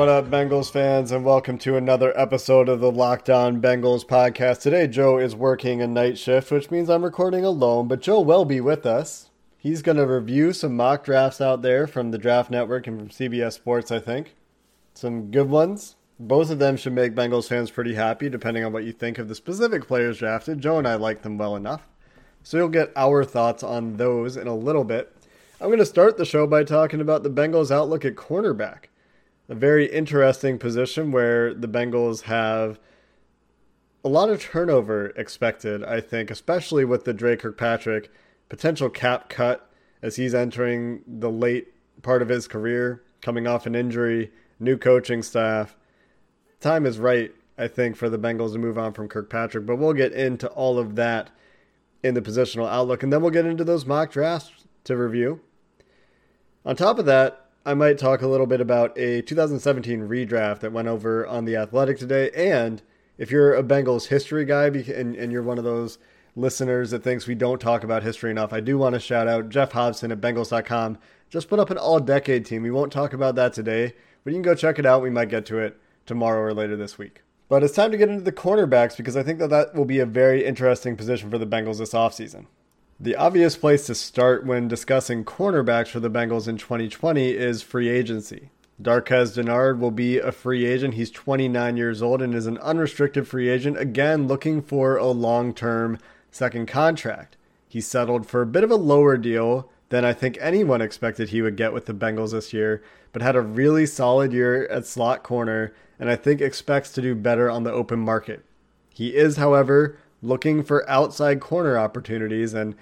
What up, Bengals fans, and welcome to another episode of the Locked On Bengals podcast. Today, Joe is working a night shift, which means I'm recording alone, but Joe will be with us. He's going to review some mock drafts out there from the Draft Network and from CBS Sports, I think. Some good ones. Both of them should make Bengals fans pretty happy, depending on what you think of the specific players drafted. Joe and I like them well enough. So you'll get our thoughts on those in a little bit. I'm going to start the show by talking about the Bengals' outlook at cornerback a very interesting position where the Bengals have a lot of turnover expected, I think, especially with the Dre Kirkpatrick potential cap cut as he's entering the late part of his career, coming off an injury, new coaching staff. Time is right, I think, for the Bengals to move on from Kirkpatrick, but we'll get into all of that in the positional outlook, and then we'll get into those mock drafts to review. On top of that, I might talk a little bit about a 2017 redraft that went over on The Athletic today. And if you're a Bengals history guy and, and you're one of those listeners that thinks we don't talk about history enough, I do want to shout out Geoff Hobson at Bengals.com. Just put up an all decade team. We won't talk about that today, but you can go check it out. We might get to it tomorrow or later this week. But it's time to get into the cornerbacks because I think that that will be a very interesting position for the Bengals this offseason. The obvious place to start when discussing cornerbacks for the Bengals in 2020 is free agency. Darqueze Dennard will be a free agent. He's 29 years old and is an unrestricted free agent, again, looking for a long term second contract. He settled for a bit of a lower deal than I think anyone expected he would get with the Bengals this year, but had a really solid year at slot corner and I think expects to do better on the open market. He is, however, looking for outside corner opportunities, and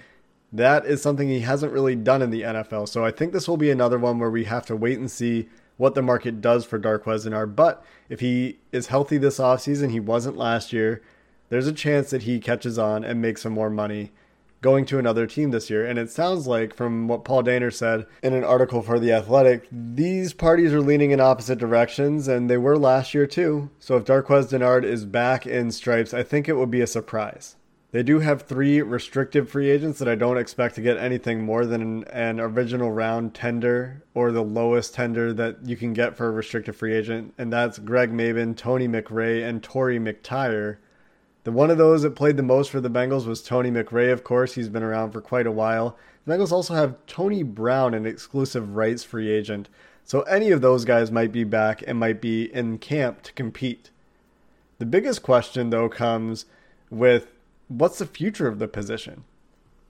that is something he hasn't really done in the NFL. So I think this will be another one where we have to wait and see what the market does for Darqueze Dennard. But if he is healthy this offseason, he wasn't last year, there's a chance that he catches on and makes some more money going to another team this year. And it sounds like, from what Paul Dehner said in an article for The Athletic, these parties are leaning in opposite directions, and they were last year too. So if Darqueze Dennard is back in stripes, I think it would be a surprise. They do have three restricted free agents that I don't expect to get anything more than an original round tender or the lowest tender that you can get for a restricted free agent, and that's Greg Mabin, Tony McRae, and Torry McTyer. The one of those that played the most for the Bengals was Tony McRae, of course. He's been around for quite a while. The Bengals also have Tony Brown, an exclusive rights free agent. So any of those guys might be back and might be in camp to compete. The biggest question, though, comes with what's the future of the position?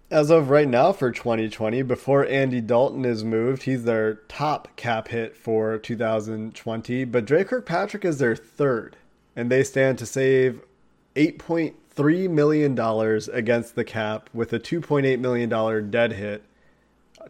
As of right now for 2020, before Andy Dalton is moved, he's their top cap hit for 2020, but Dre Kirkpatrick is their third, and they stand to save $8.3 million against the cap with a $2.8 million dead hit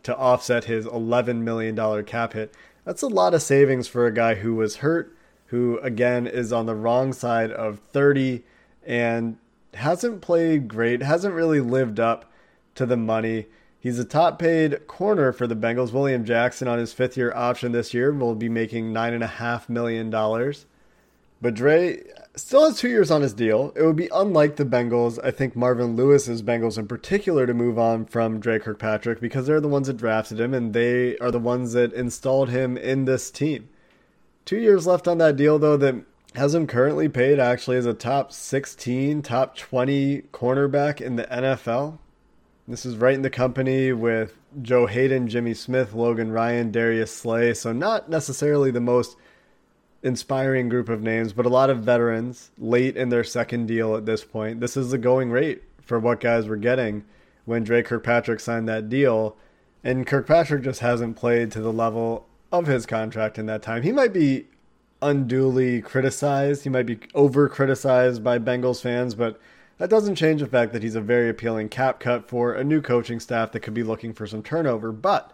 to offset his $11 million cap hit. That's a lot of savings for a guy who was hurt, who again is on the wrong side of 30 and hasn't played great, hasn't really lived up to the money. He's a top paid corner for the Bengals. William Jackson on his fifth year option this year will be making $9.5 million. But Dre still has two years on his deal. It would be unlike the Bengals, I think Marvin Lewis's Bengals in particular, to move on from Dre Kirkpatrick because they're the ones that drafted him and they are the ones that installed him in this team. Two years left on that deal, though, that has him currently paid actually as a top 16, top 20 cornerback in the NFL. This is right in the company with Joe Haden, Jimmy Smith, Logan Ryan, Darius Slay. So, not necessarily the most inspiring group of names, but a lot of veterans late in their second deal at this point. This is the going rate for what guys were getting when Dre Kirkpatrick signed that deal. And Kirkpatrick just hasn't played to the level of his contract in that time. He might be unduly criticized, he might be over criticized by Bengals fans, but that doesn't change the fact that he's a very appealing cap cut for a new coaching staff that could be looking for some turnover. But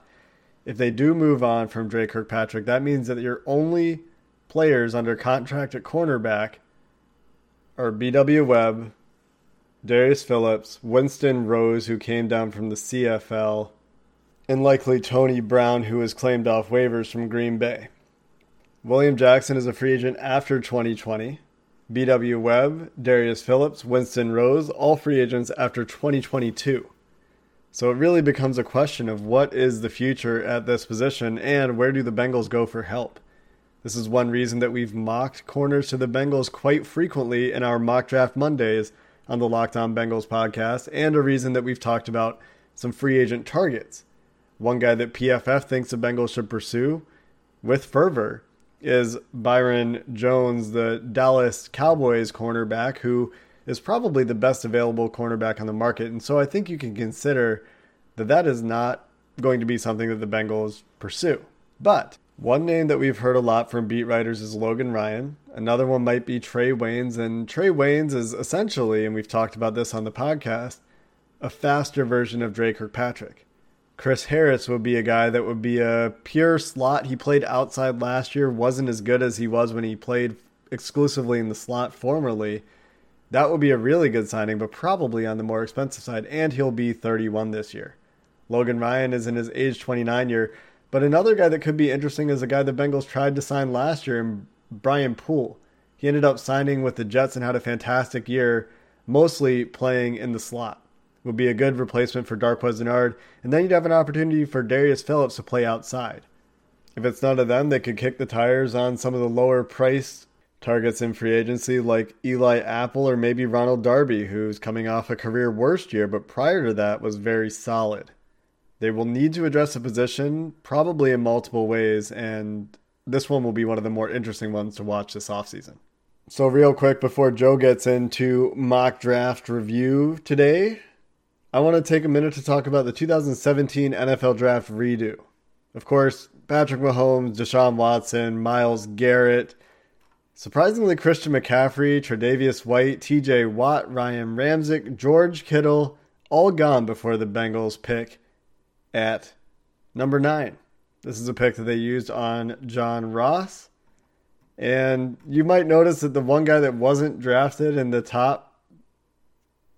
if they do move on from Dre Kirkpatrick, that means that your only players under contract at cornerback are BW Webb, Darius Phillips, Winston Rose, who came down from the CFL, and likely Tony Brown, who was claimed off waivers from Green Bay. William Jackson is a free agent after 2020. BW Webb, Darius Phillips, Winston Rose, all free agents after 2022. So it really becomes a question of what is the future at this position and where do the Bengals go for help. This is one reason that we've mocked corners to the Bengals quite frequently in our mock draft Mondays on the Locked On Bengals podcast, and a reason that we've talked about some free agent targets. One guy that PFF thinks the Bengals should pursue with fervor is Byron Jones, the Dallas Cowboys cornerback, who is probably the best available cornerback on the market. And so I think you can consider that that is not going to be something that the Bengals pursue. But one name that we've heard a lot from beat writers is Logan Ryan. Another one might be Trey Waynes. And Trey Waynes is essentially, and we've talked about this on the podcast, a faster version of Dre Kirkpatrick. Chris Harris would be a guy that would be a pure slot. He played outside last year, wasn't as good as he was when he played exclusively in the slot formerly. That would be a really good signing, but probably on the more expensive side. And he'll be 31 this year. Logan Ryan is in his age 29 year. But another guy that could be interesting is a guy the Bengals tried to sign last year, Brian Poole. He ended up signing with the Jets and had a fantastic year, mostly playing in the slot would be a good replacement for Darqueze Dennard, and then you'd have an opportunity for Darius Phillips to play outside. If it's none of them, they could kick the tires on some of the lower price targets in free agency like Eli Apple or maybe Ronald Darby, who's coming off a career worst year, but prior to that was very solid. They will need to address the position probably in multiple ways, and this one will be one of the more interesting ones to watch this offseason. So, real quick before Joe gets into mock draft review today, I want to take a minute to talk about the 2017 NFL Draft redo. Of course, Patrick Mahomes, Deshaun Watson, Myles Garrett, surprisingly Christian McCaffrey, Tre'Davious White, TJ Watt, Ryan Ramczyk, George Kittle, all gone before the Bengals pick at number nine. This is a pick that they used on John Ross. And you might notice that the one guy that wasn't drafted in the top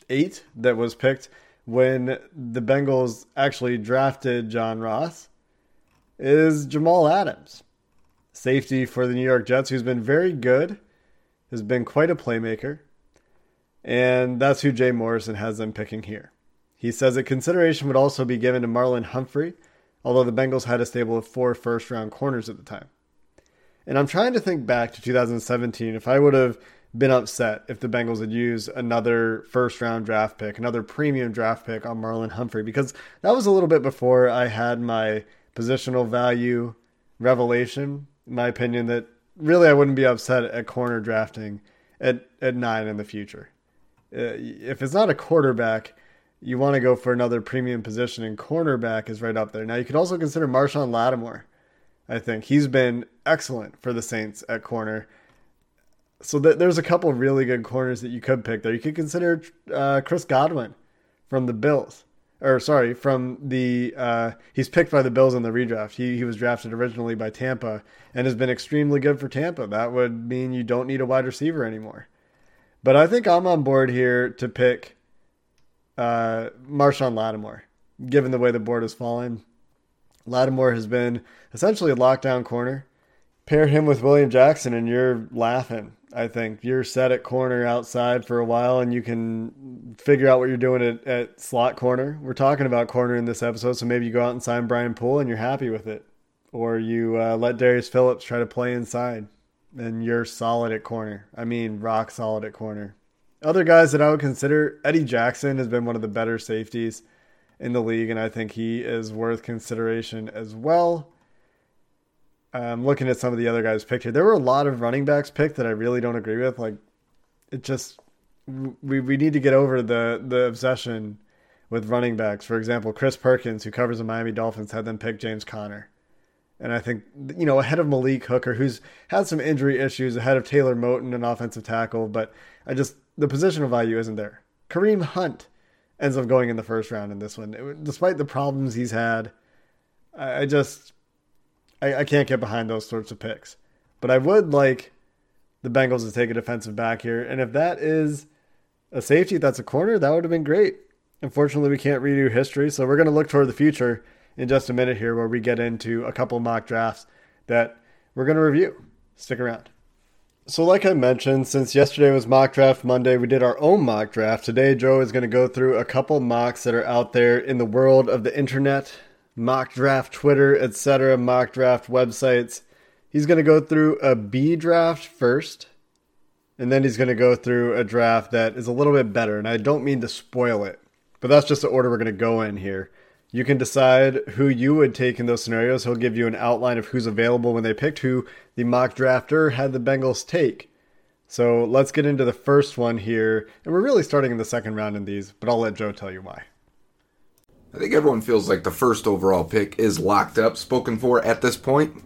eight that was picked when the Bengals actually drafted John Ross is Jamal Adams, safety for the New York Jets, who's been very good, has been quite a playmaker, and that's who Jay Morrison has them picking here. He says that consideration would also be given to Marlon Humphrey, although the Bengals had a stable of four first round corners at the time. And I'm trying to think back to 2017. If I would have been upset if the Bengals had used another first round draft pick, another premium draft pick on Marlon Humphrey, because that was a little bit before I had my positional value revelation, in my opinion, that really I wouldn't be upset at corner drafting at, at nine in the future. Uh, if it's not a quarterback, you want to go for another premium position, and cornerback is right up there. Now, you could also consider Marshon Lattimore. I think he's been excellent for the Saints at corner so th- there's a couple really good corners that you could pick there. You could consider uh, Chris Godwin from the Bills, or sorry, from the uh, he's picked by the Bills in the redraft. He he was drafted originally by Tampa and has been extremely good for Tampa. That would mean you don't need a wide receiver anymore. But I think I'm on board here to pick uh, Marshon Lattimore, given the way the board has fallen. Lattimore has been essentially a lockdown corner. Pair him with William Jackson, and you're laughing. I think you're set at corner outside for a while, and you can figure out what you're doing at, at slot corner. We're talking about corner in this episode, so maybe you go out and sign Brian Poole, and you're happy with it, or you uh, let Darius Phillips try to play inside, and you're solid at corner. I mean, rock solid at corner. Other guys that I would consider, Eddie Jackson has been one of the better safeties in the league, and I think he is worth consideration as well. I'm looking at some of the other guys picked here. There were a lot of running backs picked that I really don't agree with. Like, it just we we need to get over the the obsession with running backs. For example, Chris Perkins, who covers the Miami Dolphins, had them pick James Conner. And I think, you know, ahead of Malik Hooker, who's had some injury issues, ahead of Taylor Moton, an offensive tackle, but I just, the positional value isn't there. Kareem Hunt ends up going in the first round in this one. It, despite the problems he's had, I, I just I, I, can't get behind those sorts of picks. But I would like the Bengals to take a defensive back here, and if that is a safety that's a corner, that would have been great. Unfortunately, we can't redo history, so we're going to look toward the future in just a minute here, where we get into a couple mock drafts that we're going to review. Stick around. So, like I mentioned, since yesterday was mock draft Monday, we did our own mock draft. Today, Joe is going to go through a couple mocks that are out there in the world of the internet, mock draft Twitter, etc., mock draft websites. He's going to go through a B draft first, and then he's going to go through a draft that is a little bit better. And I don't mean to spoil it, but that's just the order we're going to go in here. You can decide who you would take in those scenarios. He'll give you an outline of who's available when they picked who the mock drafter had the Bengals take. So let's get into the first one here. And we're really starting in the second round in these, but I'll let Joe tell you why. I think everyone feels like the first overall pick is locked up, spoken for at this point.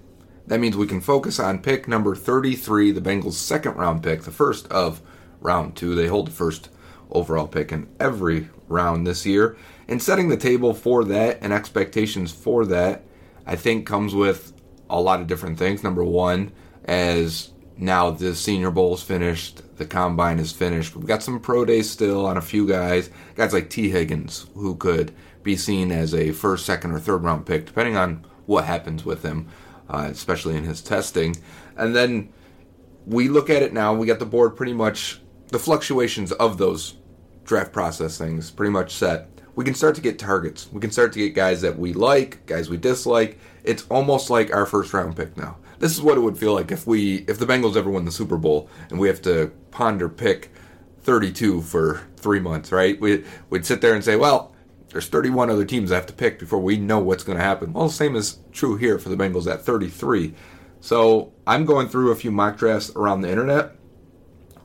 That means we can focus on pick number 33, the Bengals' second round pick, the first of round two. They hold the first overall pick in every round this year. And setting the table for that and expectations for that, I think comes with a lot of different things. Number one, as now the Senior Bowl is finished, the combine is finished. We've got some pro days still on a few guys, guys like Tee Higgins, who could be seen as a first, second, or third round pick, depending on what happens with him, uh, especially in his testing. And then we look at it now, we got the board pretty much, the fluctuations of those draft process things pretty much set, we can start to get targets. We can start to get guys that we like, guys we dislike. It's almost like our first round pick now. This is what it would feel like if we if the Bengals ever win the Super Bowl and we have to ponder pick 32 for 3 months, right? We we'd sit there and say, well, there's 31 other teams I have to pick before we know what's going to happen. Well, the same is true here for the Bengals at 33. So, I'm going through a few mock drafts around the internet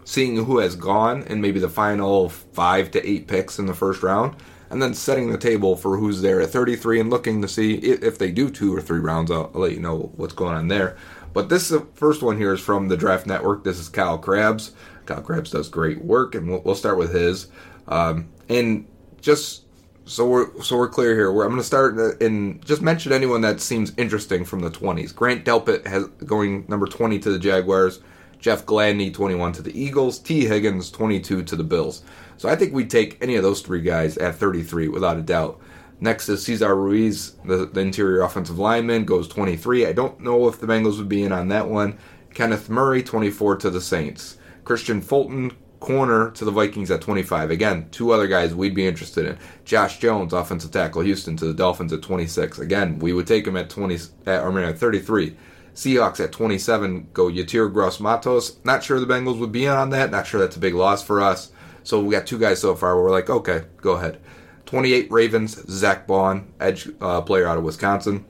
seeing who has gone and maybe the final five to eight picks in the first round, and then setting the table for who's there at 33 and looking to see if they do two or three rounds. I'll, I'll let you know what's going on there. But this first one here is from the Draft Network. This is Kyle Crabbs. Kyle Crabbs does great work, and we'll, we'll start with his. Um, and just so we're so we're clear here, I'm going to start and just mention anyone that seems interesting from the 20s. Grant Delpit has going number 20 to the Jaguars. Jeff Gladney, 21 to the Eagles. Tee Higgins, 22 to the Bills. So I think we'd take any of those three guys at 33 without a doubt. Next is Cesar Ruiz, the, the, interior offensive lineman, goes 23. I don't know if the Bengals would be in on that one. Kenneth Murray, 24 to the Saints. Kristian Fulton, corner to the Vikings at 25. Again, two other guys we'd be interested in. Josh Jones, offensive tackle, Houston to the Dolphins at 26. Again, we would take him at 20 at, or at 33. Seahawks at 27 go Yetur Gross Matos. Not sure the Bengals would be on that. Not sure that's a big loss for us. So we got two guys so far where we're like, okay, go ahead. 28 Ravens, Zack Baun, edge uh, player out of Wisconsin.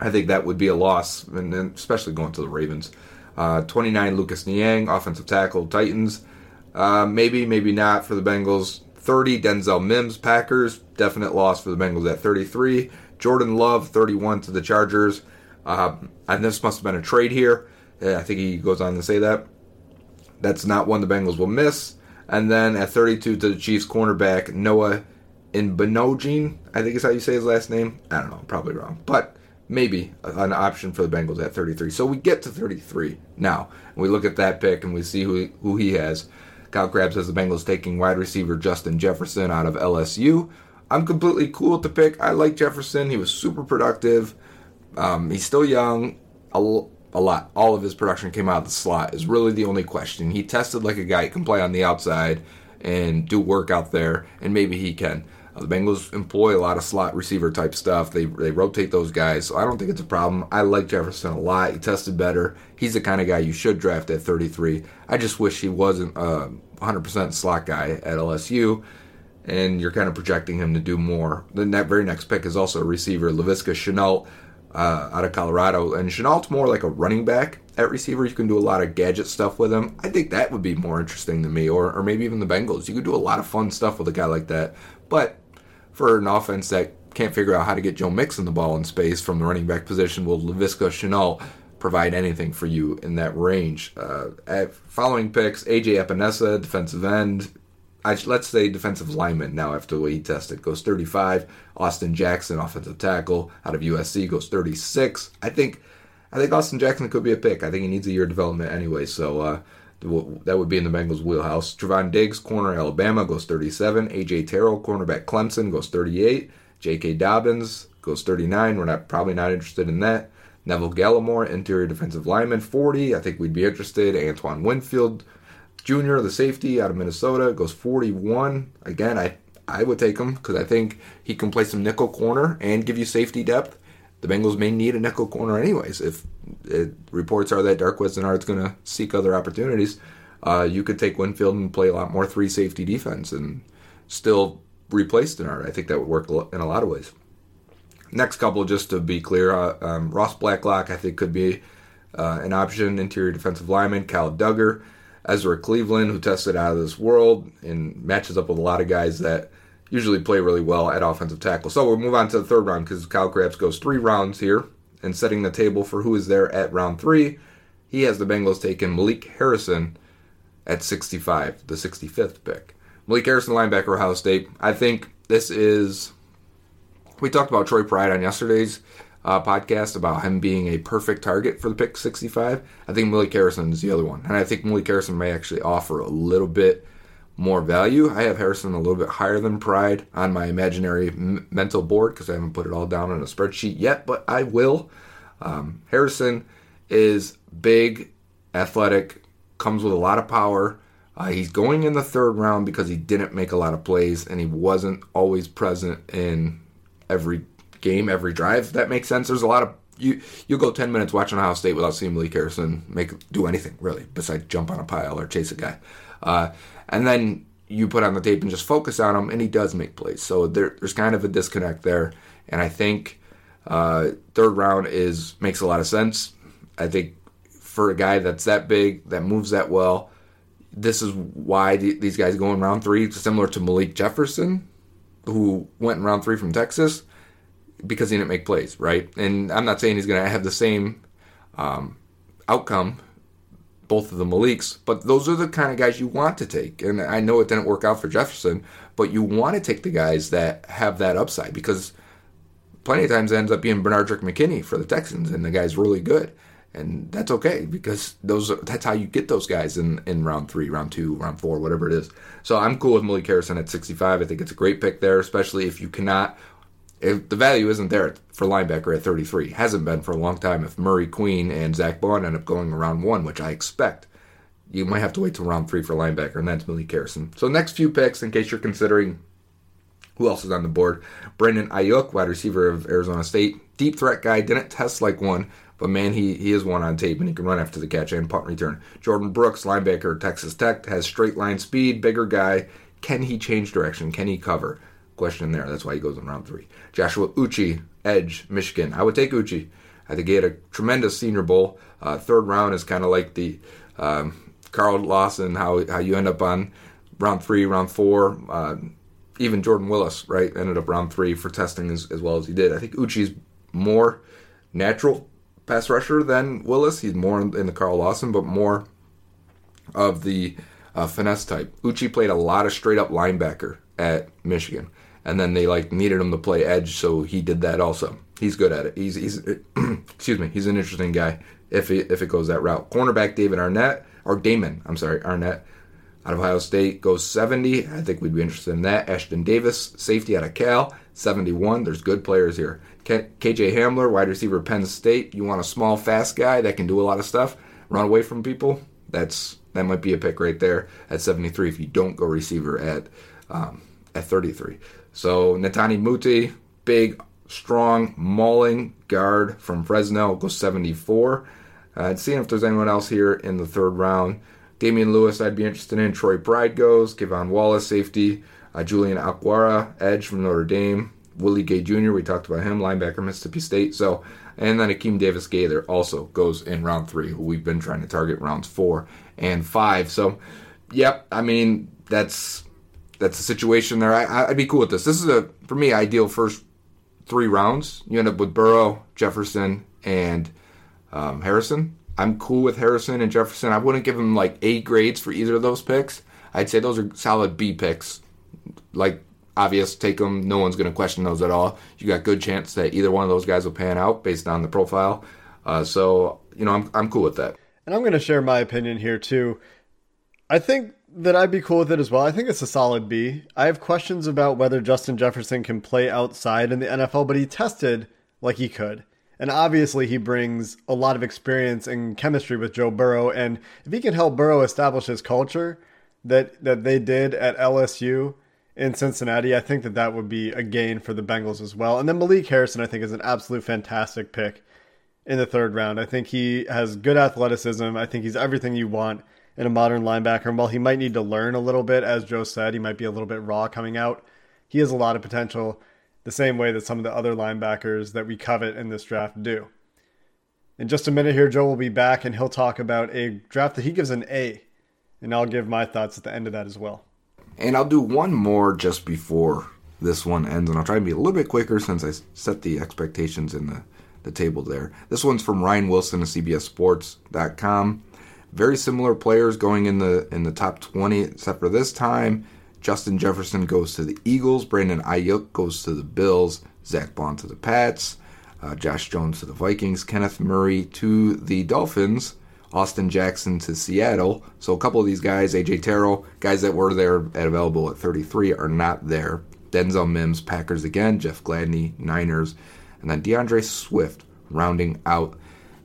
I think that would be a loss, and especially going to the Ravens. Uh, 29 Lucas Niang, offensive tackle, Titans. Uh, maybe, maybe not for the Bengals. 30 Denzel Mims, Packers. Definite loss for the Bengals at 33. Jordan Love, 31 to the Chargers. Uh, and this must have been a trade here. I think he goes on to say that. That's not one the Bengals will miss. And then at 32 to the Chiefs cornerback, Noah Igbinoghene, I think is how you say his last name. I don't know, probably wrong. But maybe an option for the Bengals at 33. So we get to 33 now. And we look at that pick and we see who, who he has. Kyle Crabbs has the Bengals taking wide receiver Justin Jefferson out of LSU. I'm completely cool with the pick. I like Jefferson. He was super productive. Um, he's still young. A, a lot. All of his production came out of the slot is really the only question. He tested like a guy who can play on the outside and do work out there, and maybe he can. Uh, the Bengals employ a lot of slot receiver type stuff. They they rotate those guys, so I don't think it's a problem. I like Jefferson a lot. He tested better. He's the kind of guy you should draft at 33. I just wish he wasn't a 100% slot guy at LSU and you're kind of projecting him to do more. That very next pick is also a receiver, Laviska Shenault uh, out of Colorado. And Shenault's more like a running back at receiver. You can do a lot of gadget stuff with him. I think that would be more interesting to me, or, or maybe even the Bengals. You could do a lot of fun stuff with a guy like that. But for an offense that can't figure out how to get Joe Mixon the ball in space from the running back position, will Laviska Shenault provide anything for you in that range? Uh, following picks, AJ Epenesa, defensive end. Let's say defensive lineman now after the way he tested goes 35. Austin Jackson, offensive tackle out of USC, goes 36. I think I think Austin Jackson could be a pick. I think he needs a year of development anyway, so uh, that would be in the Bengals' wheelhouse. Trevon Diggs, corner Alabama, goes 37. AJ Terrell, cornerback Clemson, goes 38. J.K. Dobbins goes 39. We're not probably not interested in that. Neville Gallimore, interior defensive lineman, 40. I think we'd be interested. Antoine Winfield Jr., the safety out of Minnesota, goes 41. Again, I I would take him because I think he can play some nickel corner and give you safety depth. The Bengals may need a nickel corner anyways. If it, reports are that Darqueze Dennard's going to seek other opportunities, uh, you could take Winfield and play a lot more three safety defense and still replace Dennard. I think that would work in a lot of ways. Next couple, just to be clear, uh, um, Ross Blacklock I think could be uh, an option. Interior defensive lineman Kyle Dugger, Ezra Cleveland, who tested out of this world and matches up with a lot of guys that usually play really well at offensive tackle. So we'll move on to the third round because Kyle Crabbs goes three rounds here and setting the table for who is there at round three. He has the Bengals taking Malik Harrison at 65, the 65th pick. Malik Harrison, linebacker, Ohio State. I think this is. We talked about Troy Pride on yesterday's uh, podcast about him being a perfect target for the pick 65. I think Malik Harrison is the other one. And I think Malik Harrison may actually offer a little bit more value. I have Harrison a little bit higher than Pride on my imaginary m- mental board because I haven't put it all down on a spreadsheet yet, but I will. Um, Harrison is big, athletic, comes with a lot of power. Uh, he's going in the third round because he didn't make a lot of plays and he wasn't always present in every game, every drive. That makes sense. There's a lot of you. You go ten minutes watching Ohio State without seeing Malik Harrison make do anything really besides jump on a pile or chase a guy, uh, and then you put on the tape and just focus on him, and he does make plays. So there, there's kind of a disconnect there, and I think uh, third round is makes a lot of sense. I think for a guy that's that big, that moves that well, this is why these guys go in round three, similar to Malik Jefferson, who went in round three from Texas because he didn't make plays, right? And I'm not saying he's going to have the same um, outcome, both of the Maliks, but those are the kind of guys you want to take. And I know it didn't work out for Jefferson, but you want to take the guys that have that upside because plenty of times it ends up being Benardrick McKinney for the Texans, and the guy's really good and that's okay because those are, that's how you get those guys in, in round three, round two, round four, whatever it is. So I'm cool with Malik Harrison at 65. I think it's a great pick there, especially if you cannot. If the value isn't there for linebacker at 33, hasn't been for a long time. If Murray Queen and Zack Baun end up going around one, which I expect, you might have to wait till round three for linebacker, and that's Malik Harrison. So next few picks, in case you're considering who else is on the board, Brandon Aiyuk, wide receiver of Arizona State, deep threat guy, didn't test like one, but man, he, he is one on tape and he can run after the catch and punt return. Jordan Brooks, linebacker, Texas Tech, has straight line speed, bigger guy. Can he change direction? Can he cover? Question there. That's why he goes in round three. Joshua Uche, edge, Michigan. I would take Uche. I think he had a tremendous Senior Bowl. Uh, third round is kind of like the um, Carl Lawson, how how you end up on round three, round four. Uh, even Jordan Willis, right, ended up round three for testing as, as well as he did. I think Uche's more natural pass rusher than Willis. He's more in the Carl Lawson, but more of the uh, finesse type. Uche played a lot of straight up linebacker at Michigan, and then they like needed him to play edge, so he did that also. He's good at it. He's he's excuse me. He's an interesting guy if it, if it goes that route. Cornerback David Arnett or Damon, I'm sorry, Arnett out of Ohio State goes 70. I think we'd be interested in that. Ashtyn Davis, safety out of Cal, 71. There's good players here. KJ Hamler, wide receiver, Penn State. You want a small, fast guy that can do a lot of stuff, run away from people. That's that might be a pick right there at 73 if you don't go receiver at um, at 33. So Netane Muti, big, strong, mauling guard from Fresno, goes 74. Uh, seeing if there's anyone else here in the third round. Damien Lewis, I'd be interested in. Troy Pride goes. K'Von Wallace, safety. Uh, Julian Okwara, edge from Notre Dame. Willie Gay Jr., we talked about him, linebacker, Mississippi State. So, and then Akeem Davis Gaither also goes in round three, who we've been trying to target rounds four and five. So, yep, I mean that's that's the situation there. I, would be cool with this. This is a for me ideal first three rounds. You end up with Burrow, Jefferson, and um, Harrison. I'm cool with Harrison and Jefferson. I wouldn't give them like A grades for either of those picks. I'd say those are solid B picks. Like obvious, take them. No one's going to question those at all. You got good chance that either one of those guys will pan out based on the profile. Uh, so you know, I'm I'm cool with that. And I'm going to share my opinion here too. I think that I'd be cool with it as well. I think it's a solid B. I have questions about whether Justin Jefferson can play outside in the NFL, but he tested like he could. And obviously, he brings a lot of experience and chemistry with Joe Burrow. And if he can help Burrow establish his culture that, that they did at LSU in Cincinnati, I think that that would be a gain for the Bengals as well. And then Malik Harrison, I think, is an absolute fantastic pick in the third round. I think he has good athleticism. I think he's everything you want in a modern linebacker. And while he might need to learn a little bit, as Joe said, he might be a little bit raw coming out, he has a lot of potential the same way that some of the other linebackers that we covet in this draft do. In just a minute here, Joe will be back and he'll talk about a draft that he gives an A. And I'll give my thoughts at the end of that as well. And I'll do one more just before this one ends, and I'll try to be a little bit quicker since I set the expectations in the, the table there. This one's from Ryan Wilson of CBSSports.com. Very similar players going in the in the top 20, except for this time Justin Jefferson goes to the Eagles. Brandon Aiyuk goes to the Bills. Zack Baun to the Pats. Uh, Josh Jones to the Vikings. Kenneth Murray to the Dolphins. Austin Jackson to Seattle. So a couple of these guys, AJ Terrell, guys that were there at available at 33, are not there. Denzel Mims, Packers again. Jeff Gladney, Niners. And then D'Andre Swift rounding out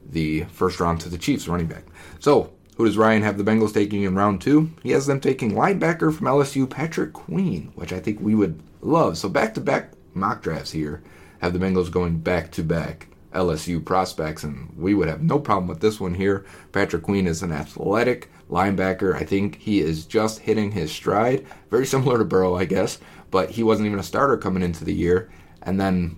the first round to the Chiefs running back. So who does Ryan have the Bengals taking in round two? He has them taking linebacker from LSU, Patrick Queen, which I think we would love. So back to back mock drafts here have the Bengals going back to back LSU prospects, and we would have no problem with this one here. Patrick Queen is an athletic linebacker. I think he is just hitting his stride. Very similar to Burrow, I guess, but he wasn't even a starter coming into the year, and then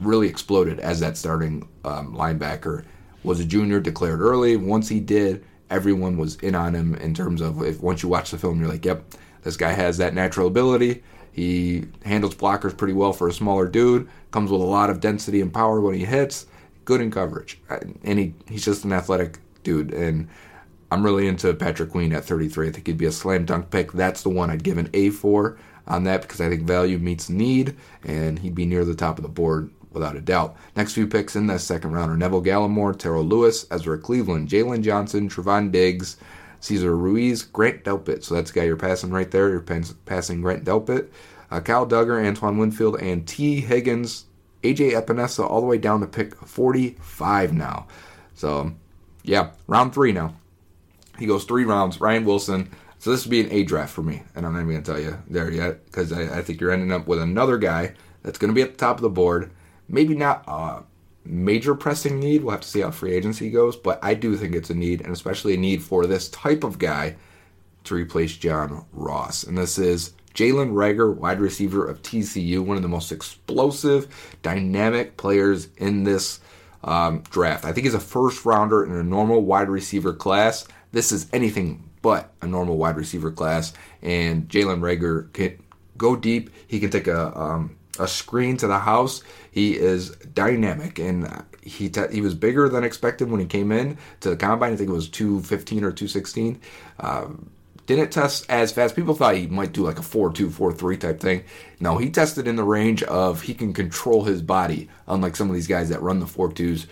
really exploded as that starting um, linebacker. Was a junior, declared early. Once he did, everyone was in on him in terms of if once you watch the film, you're like, yep, this guy has that natural ability. He handles blockers pretty well for a smaller dude. Comes with a lot of density and power when he hits. Good in coverage, and he he's just an athletic dude. And I'm really into Patrick Queen at 33. I think he'd be a slam dunk pick. That's the one I'd give an A for on that because I think value meets need, and he'd be near the top of the board without a doubt. Next few picks in that second round are Neville Gallimore, Terrell Lewis, Ezra Cleveland, Jaylon Johnson, Trevon Diggs, Cesar Ruiz, Grant Delpit. So that's the guy you're passing right there. You're passing Grant Delpit. Uh, Kyle Dugger, Antoine Winfield, and Tee Higgins, AJ Epenesa, all the way down to pick 45 now. So, yeah, round three now. He goes three rounds. Ryan Wilson. So this would be an A draft for me, and I'm not even to tell you there yet because I, I think you're ending up with another guy that's going to be at the top of the board maybe not a major pressing need. We'll have to see how free agency goes, but I do think it's a need, and especially a need for this type of guy to replace John Ross. And this is Jalen Reagor, wide receiver of TCU, one of the most explosive, dynamic players in this um, draft. I think he's a first rounder in a normal wide receiver class. This is anything but a normal wide receiver class, and Jalen Reagor can go deep. He can take a um, a screen to the house. He is dynamic, and he te- he was bigger than expected when he came in to the combine. I think it was two fifteen or two sixteen. Um, didn't test as fast. People thought he might do like a 4-2, 4-3 type thing. No, he tested in the range of he can control his body, unlike some of these guys that run the 4-2s.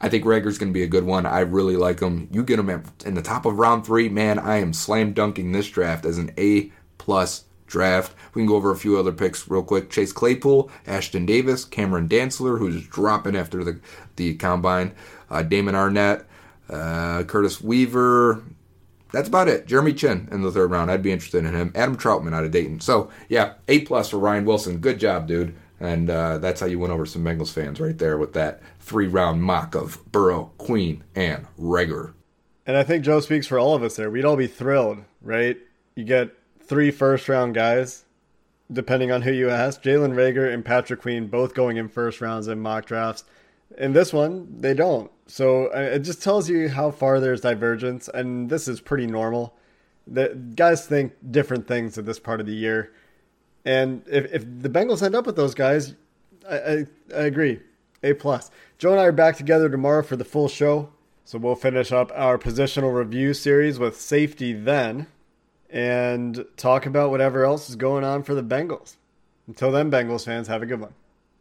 I think Reagor's going to be a good one. I really like him. You get him at, in the top of round three, man. I am slam dunking this draft as an A plus draft. We can go over a few other picks real quick. Chase Claypool, Ashtyn Davis, Cameron Dantzler, who's dropping after the, the combine, uh, Damon Arnett, uh, Curtis Weaver. That's about it. Jeremy Chinn in the third round. I'd be interested in him. Adam Trautman out of Dayton. So, yeah, A plus for Ryan Wilson. Good job, dude. And uh, that's how you win over some Bengals fans right there with that three round mock of Burrow, Queen, and Reagor. And I think Joe speaks for all of us there. We'd all be thrilled, right? You get three first round guys, depending on who you ask. Jalen Reagor and Patrick Queen both going in first rounds in mock drafts. In this one, they don't. So uh, it just tells you how far there's divergence, and this is pretty normal. The guys think different things at this part of the year, and if, if the Bengals end up with those guys, I, I, I agree. A plus. Joe and I are back together tomorrow for the full show, so we'll finish up our positional review series with safety then and talk about whatever else is going on for the Bengals. Until then, Bengals fans, have a good one.